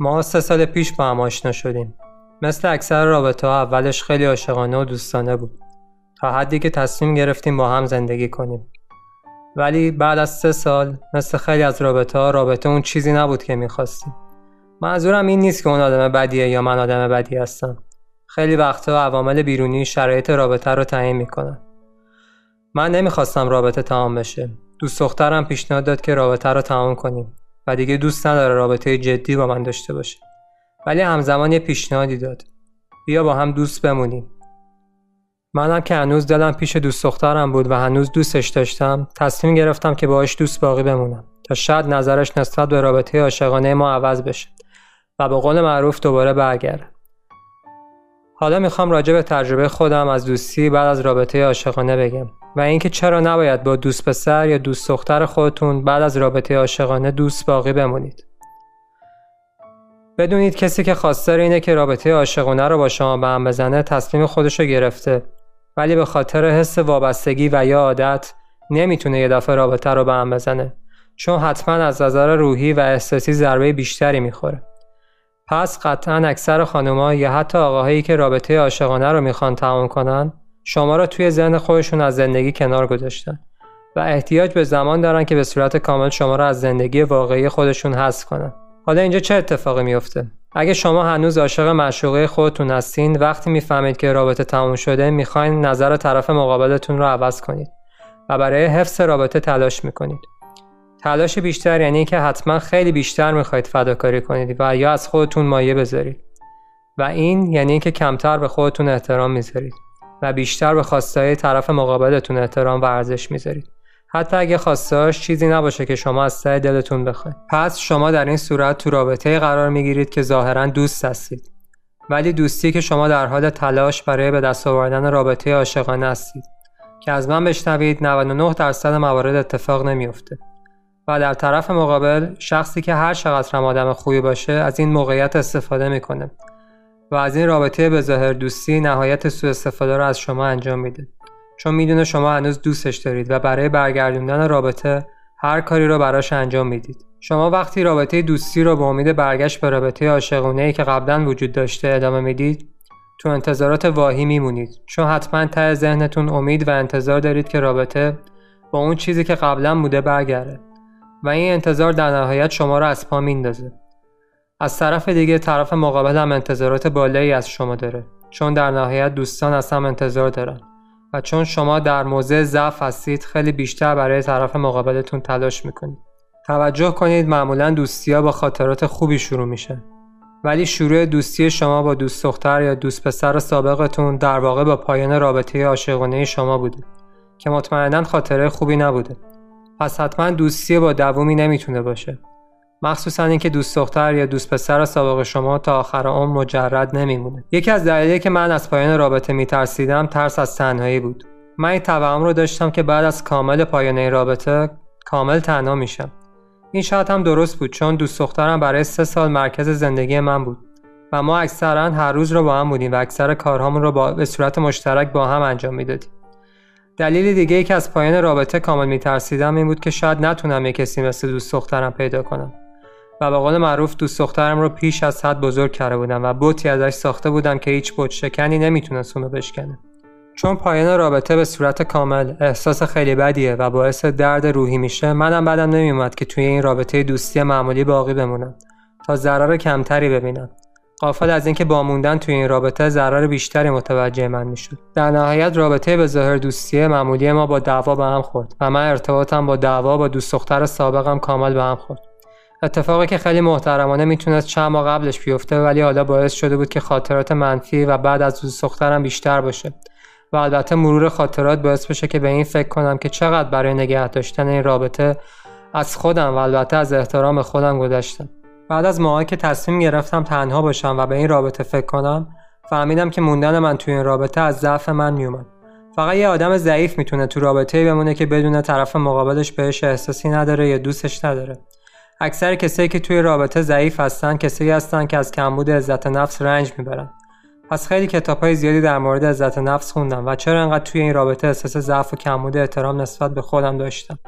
ما سه سال پیش با هم آشنا شدیم. مثل اکثر رابطه ها اولش خیلی عاشقانه و دوستانه بود. تا حدی که تصمیم گرفتیم با هم زندگی کنیم. ولی بعد از سه سال مثل خیلی از رابطه ها رابطه اون چیزی نبود که می‌خواستیم. منظورم این نیست که اون آدم بدیه یا من آدم بدی هستم. خیلی وقتها عوامل بیرونی شرایط رابطه رو تعیین می‌کنن. من نمی‌خواستم رابطه تمام بشه. دوست دخترم پیشنهاد داد که رابطه رو تمام کنیم و دیگه دوست نداره رابطه جدی با من داشته باشه. ولی همزمان یه پیشنهادی داد. بیا با هم دوست بمونیم. منم که هنوز دلم پیش دوست دخترم بود و هنوز دوستش داشتم تصمیم گرفتم که باهاش دوست باقی بمونم تا شاید نظرش نسبت به رابطه عاشقانه ما عوض بشه و به قول معروف دوباره برگرده حالا می‌خوام راجع به تجربه خودم از دوستی بعد از رابطه عاشقانه بگم و اینکه چرا نباید با دوست پسر یا دوست دختر خودتون بعد از رابطه عاشقانه دوست باقی بمونید. بدونید کسی که خواستار اینه که رابطه عاشقانه رو با شما به هم بزنه تصمیم خودش رو گرفته ولی به خاطر حس وابستگی و یا عادت نمی‌تونه یه دفعه رابطه رو به هم بزنه چون حتما از نظر روحی و احساسی ضربه بیشتری می‌خوره. پس قطعا اکثر خانوما یا حتی آقاهایی که رابطه عاشقانه رو می‌خوان تمام کنن شما را توی ذهن خودشون از زندگی کنار گذاشتن و احتیاج به زمان دارن که به صورت کامل شما را از زندگی واقعی خودشون حذف کنن. حالا اینجا چه اتفاقی میفته؟ اگه شما هنوز عاشق معشوقه خودتون هستین وقتی می‌فهمید که رابطه تموم شده می‌خواین نظر طرف مقابلتون رو عوض کنید و برای حفظ رابطه تلاش می‌کنید. تلاش بیشتر یعنی که حتما خیلی بیشتر می‌خواید فداکاری کنید و یا از خودتون مایه بذارید. و این یعنی اینکه کمتر به خودتون احترام می‌ذارید و بیشتر به خواستهای طرف مقابلتون احترام و ارزش می‌ذارید. حتی اگه خواستهاش چیزی نباشه که شما از ته دلتون بخواید. پس شما در این صورت تو رابطه قرار می‌گیرید که ظاهرا دوست هستید. ولی دوستی که شما در حال تلاش برای به دست آوردن رابطه عاشقانه هستید. که از من بشنوید 99 درصد موارد اتفاق نمیافته. و در طرف مقابل شخصی که هر چقدر هم آدم خوبی باشه از این موقعیت استفاده می‌کنه و از این رابطه به ظاهر دوستی نهایت سوء استفاده رو از شما انجام میده. چون می‌دونه شما هنوز دوستش دارید و برای برگردوندن رابطه هر کاری رو براش انجام می‌دید. شما وقتی رابطه دوستی رو به امید برگشت به رابطه عاشقانه ای که قبلا وجود داشته ادامه می‌دید تو انتظارات واهی میمونید. چون حتما ته ذهنتون امید و انتظار دارید که رابطه با اون چیزی که قبلا بوده برگرده. و این انتظار در نهایت شما را از پا میندازه از طرف دیگه طرف مقابل هم انتظارات بالایی از شما داره. چون در نهایت دوستان از هم انتظار دارن. و چون شما در موضع ضعف هستید خیلی بیشتر برای طرف مقابلتون تلاش می‌کنید. توجه کنید معمولا دوستی ها با خاطرات خوبی شروع میشه ولی شروع دوستی شما با دوست دختر یا دوست پسر سابقتون در واقع با پایان رابطه عاشقانه شما بوده. که مطمئنا خاطره خوبی نبوده. پس حتما دوستی با دوامی نمی‌تونه باشه. مخصوصا اینکه دوست دختر یا دوست پسر سابق شما تا آخر عمر مجرد نمیمونه. یکی از دلایلی که من از پایان رابطه میترسیدم ترس از تنهایی بود. من این توهم رو داشتم که بعد از کامل پایان این رابطه کامل تنها میشم. این شاید هم درست بود چون دوست دخترم برای سه سال مرکز زندگی من بود و ما اکثرا هر روز رو با هم بودیم و اکثر کارهامون رو با به صورت مشترک با هم انجام می‌دادیم. دلیل دیگه ای که از پایان رابطه کامل میترسیدم این بود که شاید نتونم یه کسی مثل دوست دخترم پیدا کنم. و به قول معروف دوست دخترم رو پیش از حد بزرگ کرده بودم و بوتی ازش ساخته بودم که هیچ بوت شکنی نمی‌تونست اونو بشکنه. چون پایان رابطه به صورت کامل احساس خیلی بدیه و باعث درد روحی میشه منم بدم نمیومد که توی این رابطه دوستی معمولی باقی بمونم تا ضرر کمتری ببینم. قافل از اینکه با موندن توی این رابطه ضرر بیشتری متوجه من می‌شد. در نهایت رابطه به ظاهر دوستی معمولی ما با دعوا به هم خورد و من ارتباطم با دعوا با دوست دختر سابقم کامل به هم خورد. اتفاقی که خیلی محترمانه می‌تونست چند ماه قبلش بیفته ولی حالا باعث شده بود که خاطرات منفی و بعد از دوست دخترم بیشتر باشه و البته مرور خاطرات باعث بشه که به این فکر کنم که چقدر برای نگه داشتن این رابطه از خودم و البته از احترام خودم گذشتم. بعد از ماهایی که تصمیم گرفتم تنها باشم و به این رابطه فکر کنم فهمیدم که موندن من توی این رابطه از ضعف من میومد. فقط یه آدم ضعیف می‌تونه تو رابطه بمونه که بدون طرف مقابلش بهش احساسی نداره یا دوستش نداره. اکثر کسایی که توی رابطه ضعیف هستن کسایی هستن که از کمبود عزت نفس رنج می‌برن. پس خیلی کتاب های زیادی در مورد عزت نفس خوندم و چرا انقدر توی این رابطه احساس ضعف و کمبود احترام نسبت به خودم داشتم.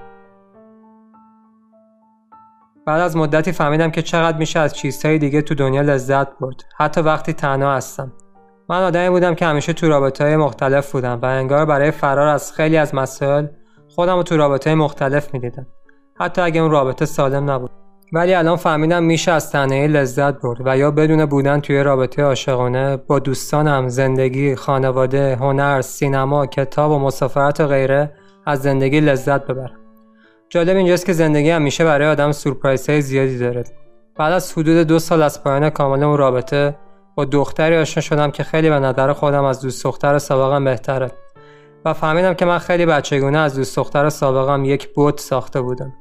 بعد از مدتی فهمیدم که چقدر میشه از چیزهای دیگه تو دنیا لذت برد. حتی وقتی تنها هستم. من آدمی بودم که همیشه تو رابطه های مختلف بودم و انگار برای فرار از خیلی از مسائل خودم رو تو رابطه مختلف می‌دیدم. حتی اگه اون رابطه سالم نبود. ولی الان فهمیدم میشه از تنهایی لذت برد و یا بدون بودن توی رابطه عاشقانه با دوستانم زندگی خانواده هنر سینما کتاب و مسافرت و غیره از زندگی لذت ببرم. جالب اینجاست که زندگی همیشه برای آدم سورپرایز های زیادی داره. بعد از حدود دو سال از پایان کامل اون رابطه با دختری آشنا شدم که خیلی به نظر خودم از دوست دختر سابقم بهتره. و فهمیدم که من خیلی بچگونه از دوست دختر سابقم یک بوت ساخته بودم.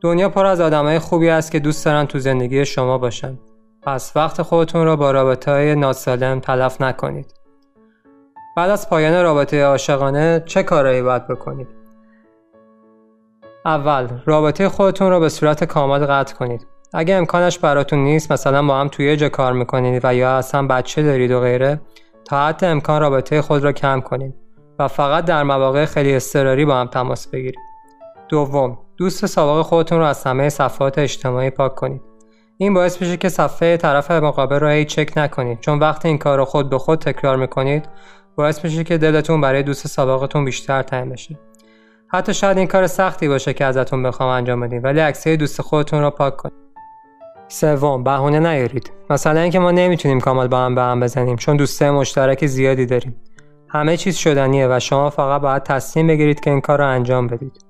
دنیا پر از آدمای خوبی است که دوست دارن تو زندگی شما باشن. پس وقت خودتون را با رابطه های ناسالم تلف نکنید. بعد از پایان رابطه عاشقانه چه کارایی باید بکنید؟ اول رابطه خودتون را به صورت کامل قطع کنید. اگه امکانش براتون نیست مثلا با هم توی جا کار می‌کنید و یا اصلا بچه دارید و غیره تا حتی امکان رابطه خود را کم کنید و فقط در مواقع خیلی اضطراری با هم تماس بگیرید. دوم دوست سابق خودتون رو از همه صفحات اجتماعی پاک کنید. این باعث میشه که صفحه طرف مقابل رو هی چک نکنید. چون وقتی این کار رو خود به خود تکرار می‌کنید باعث میشه که دلتون برای دوست سابقتون بیشتر تنگ بشه. حتی شاید این کار سختی باشه که ازتون بخوام انجام بدید ولی عکسای دوست خودتون رو پاک کنید سوم بهونه نیارید. مثلا اینکه ما نمی‌تونیم کامل با هم به هم بزنیم چون دوسته مشترک زیادی داریم. همه چیز شدنیه و شما فقط باید تصمیم بگیرید که این کار رو انجام بدید.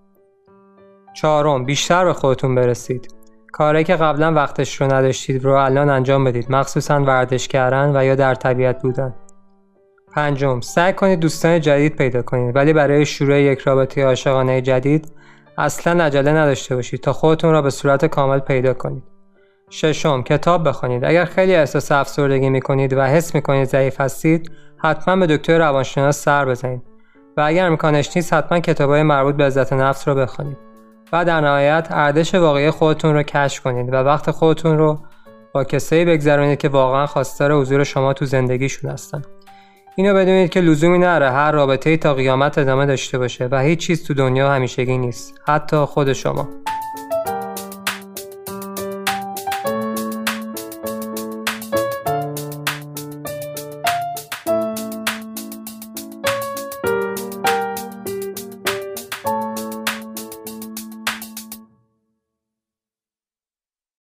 چهارم بیشتر به خودتون برسید. کاری که قبلا وقتش رو نداشتید رو الان انجام بدید. مخصوصا ورزش کردن و یا در طبیعت بودن. پنجم سعی کنید دوستان جدید پیدا کنید ولی برای شروع یک رابطه عاشقانه جدید اصلا عجله نداشته باشید تا خودتون را به صورت کامل پیدا کنید. ششم کتاب بخونید. اگر خیلی احساس افسردگی می‌کنید و حس می‌کنید ضعیف هستید حتما به دکتر روانشناس سر بزنید و اگر امکانش نیست حتما کتابهای مربوط به عزت نفس رو بخونید. و در نهایت ارزش واقعی خودتون رو کشف کنید و وقت خودتون رو با کسایی بگذرونید که واقعا خواستار حضور شما تو زندگیشون هستن. اینو بدونید که لزومی نره هر رابطه تا قیامت ادامه داشته باشه و هیچ چیز تو دنیا همیشگی نیست. حتی خود شما.